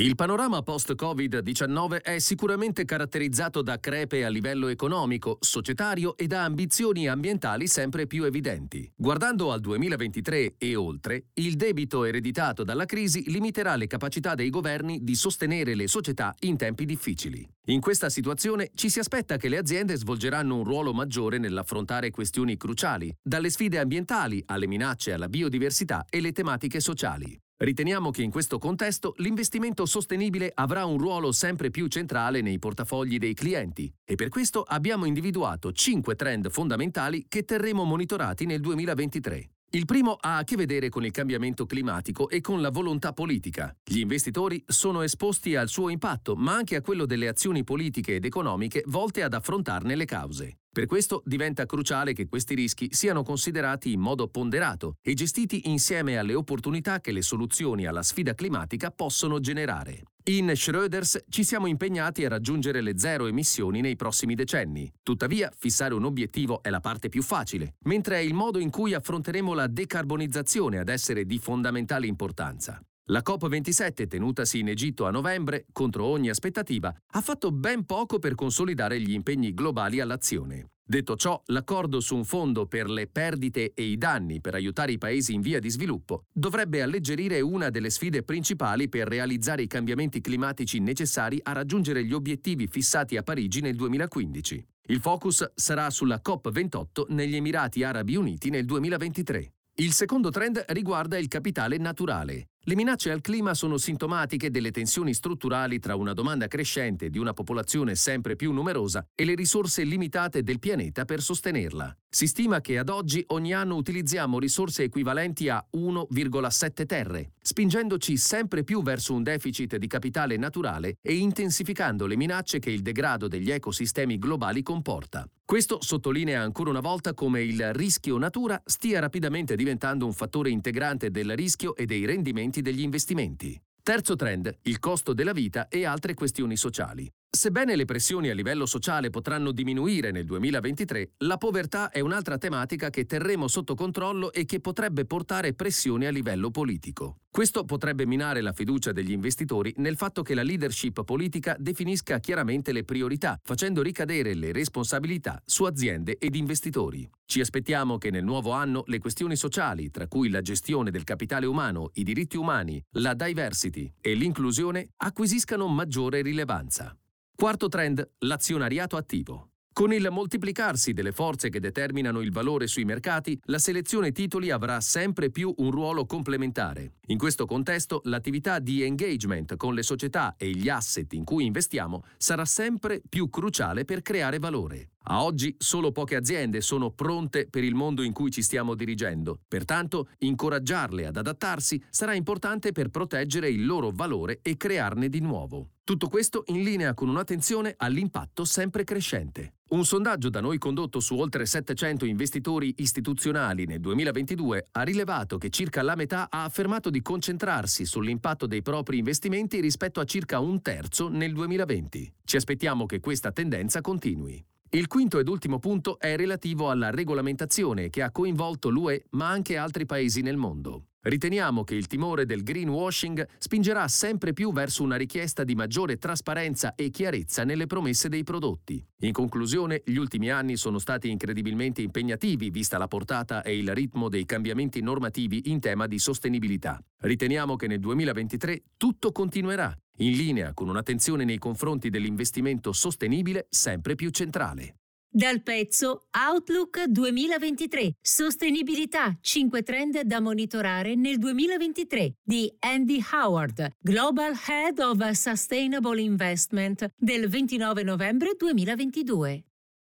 Il panorama post-Covid-19 è sicuramente caratterizzato da crepe a livello economico, societario e da ambizioni ambientali sempre più evidenti. Guardando al 2023 e oltre, il debito ereditato dalla crisi limiterà le capacità dei governi di sostenere le società in tempi difficili. In questa situazione ci si aspetta che le aziende svolgeranno un ruolo maggiore nell'affrontare questioni cruciali, dalle sfide ambientali alle minacce alla biodiversità e le tematiche sociali. Riteniamo che in questo contesto l'investimento sostenibile avrà un ruolo sempre più centrale nei portafogli dei clienti e per questo abbiamo individuato 5 trend fondamentali che terremo monitorati nel 2023. Il primo ha a che vedere con il cambiamento climatico e con la volontà politica. Gli investitori sono esposti al suo impatto, ma anche a quello delle azioni politiche ed economiche volte ad affrontarne le cause. Per questo diventa cruciale che questi rischi siano considerati in modo ponderato e gestiti insieme alle opportunità che le soluzioni alla sfida climatica possono generare. In Schröders ci siamo impegnati a raggiungere le zero emissioni nei prossimi decenni. Tuttavia, fissare un obiettivo è la parte più facile, mentre è il modo in cui affronteremo la decarbonizzazione ad essere di fondamentale importanza. La COP27, tenutasi in Egitto a novembre, contro ogni aspettativa, ha fatto ben poco per consolidare gli impegni globali all'azione. Detto ciò, l'accordo su un fondo per le perdite e i danni per aiutare i paesi in via di sviluppo dovrebbe alleggerire una delle sfide principali per realizzare i cambiamenti climatici necessari a raggiungere gli obiettivi fissati a Parigi nel 2015. Il focus sarà sulla COP28 negli Emirati Arabi Uniti nel 2023. Il secondo trend riguarda il capitale naturale. Le minacce al clima sono sintomatiche delle tensioni strutturali tra una domanda crescente di una popolazione sempre più numerosa e le risorse limitate del pianeta per sostenerla. Si stima che ad oggi ogni anno utilizziamo risorse equivalenti a 1,7 terre, spingendoci sempre più verso un deficit di capitale naturale e intensificando le minacce che il degrado degli ecosistemi globali comporta. Questo sottolinea ancora una volta come il rischio natura stia rapidamente diventando un fattore integrante del rischio e dei rendimenti degli investimenti. Terzo trend, il costo della vita e altre questioni sociali. Sebbene le pressioni a livello sociale potranno diminuire nel 2023, la povertà è un'altra tematica che terremo sotto controllo e che potrebbe portare pressioni a livello politico. Questo potrebbe minare la fiducia degli investitori nel fatto che la leadership politica definisca chiaramente le priorità, facendo ricadere le responsabilità su aziende ed investitori. Ci aspettiamo che nel nuovo anno le questioni sociali, tra cui la gestione del capitale umano, i diritti umani, la diversity e l'inclusione, acquisiscano maggiore rilevanza. Quarto trend, l'azionariato attivo. Con il moltiplicarsi delle forze che determinano il valore sui mercati, la selezione titoli avrà sempre più un ruolo complementare. In questo contesto, l'attività di engagement con le società e gli asset in cui investiamo sarà sempre più cruciale per creare valore. A oggi solo poche aziende sono pronte per il mondo in cui ci stiamo dirigendo, pertanto incoraggiarle ad adattarsi sarà importante per proteggere il loro valore e crearne di nuovo. Tutto questo in linea con un'attenzione all'impatto sempre crescente. Un sondaggio da noi condotto su oltre 700 investitori istituzionali nel 2022 ha rilevato che circa la metà ha affermato di concentrarsi sull'impatto dei propri investimenti rispetto a circa un terzo nel 2020. Ci aspettiamo che questa tendenza continui. Il quinto ed ultimo punto è relativo alla regolamentazione che ha coinvolto l'UE ma anche altri paesi nel mondo. Riteniamo che il timore del greenwashing spingerà sempre più verso una richiesta di maggiore trasparenza e chiarezza nelle promesse dei prodotti. In conclusione, gli ultimi anni sono stati incredibilmente impegnativi vista la portata e il ritmo dei cambiamenti normativi in tema di sostenibilità. Riteniamo che nel 2023 tutto continuerà in linea con un'attenzione nei confronti dell'investimento sostenibile sempre più centrale. Dal pezzo Outlook 2023 Sostenibilità 5 trend da monitorare nel 2023 di Andy Howard, Global Head of Sustainable Investment del 29 novembre 2022.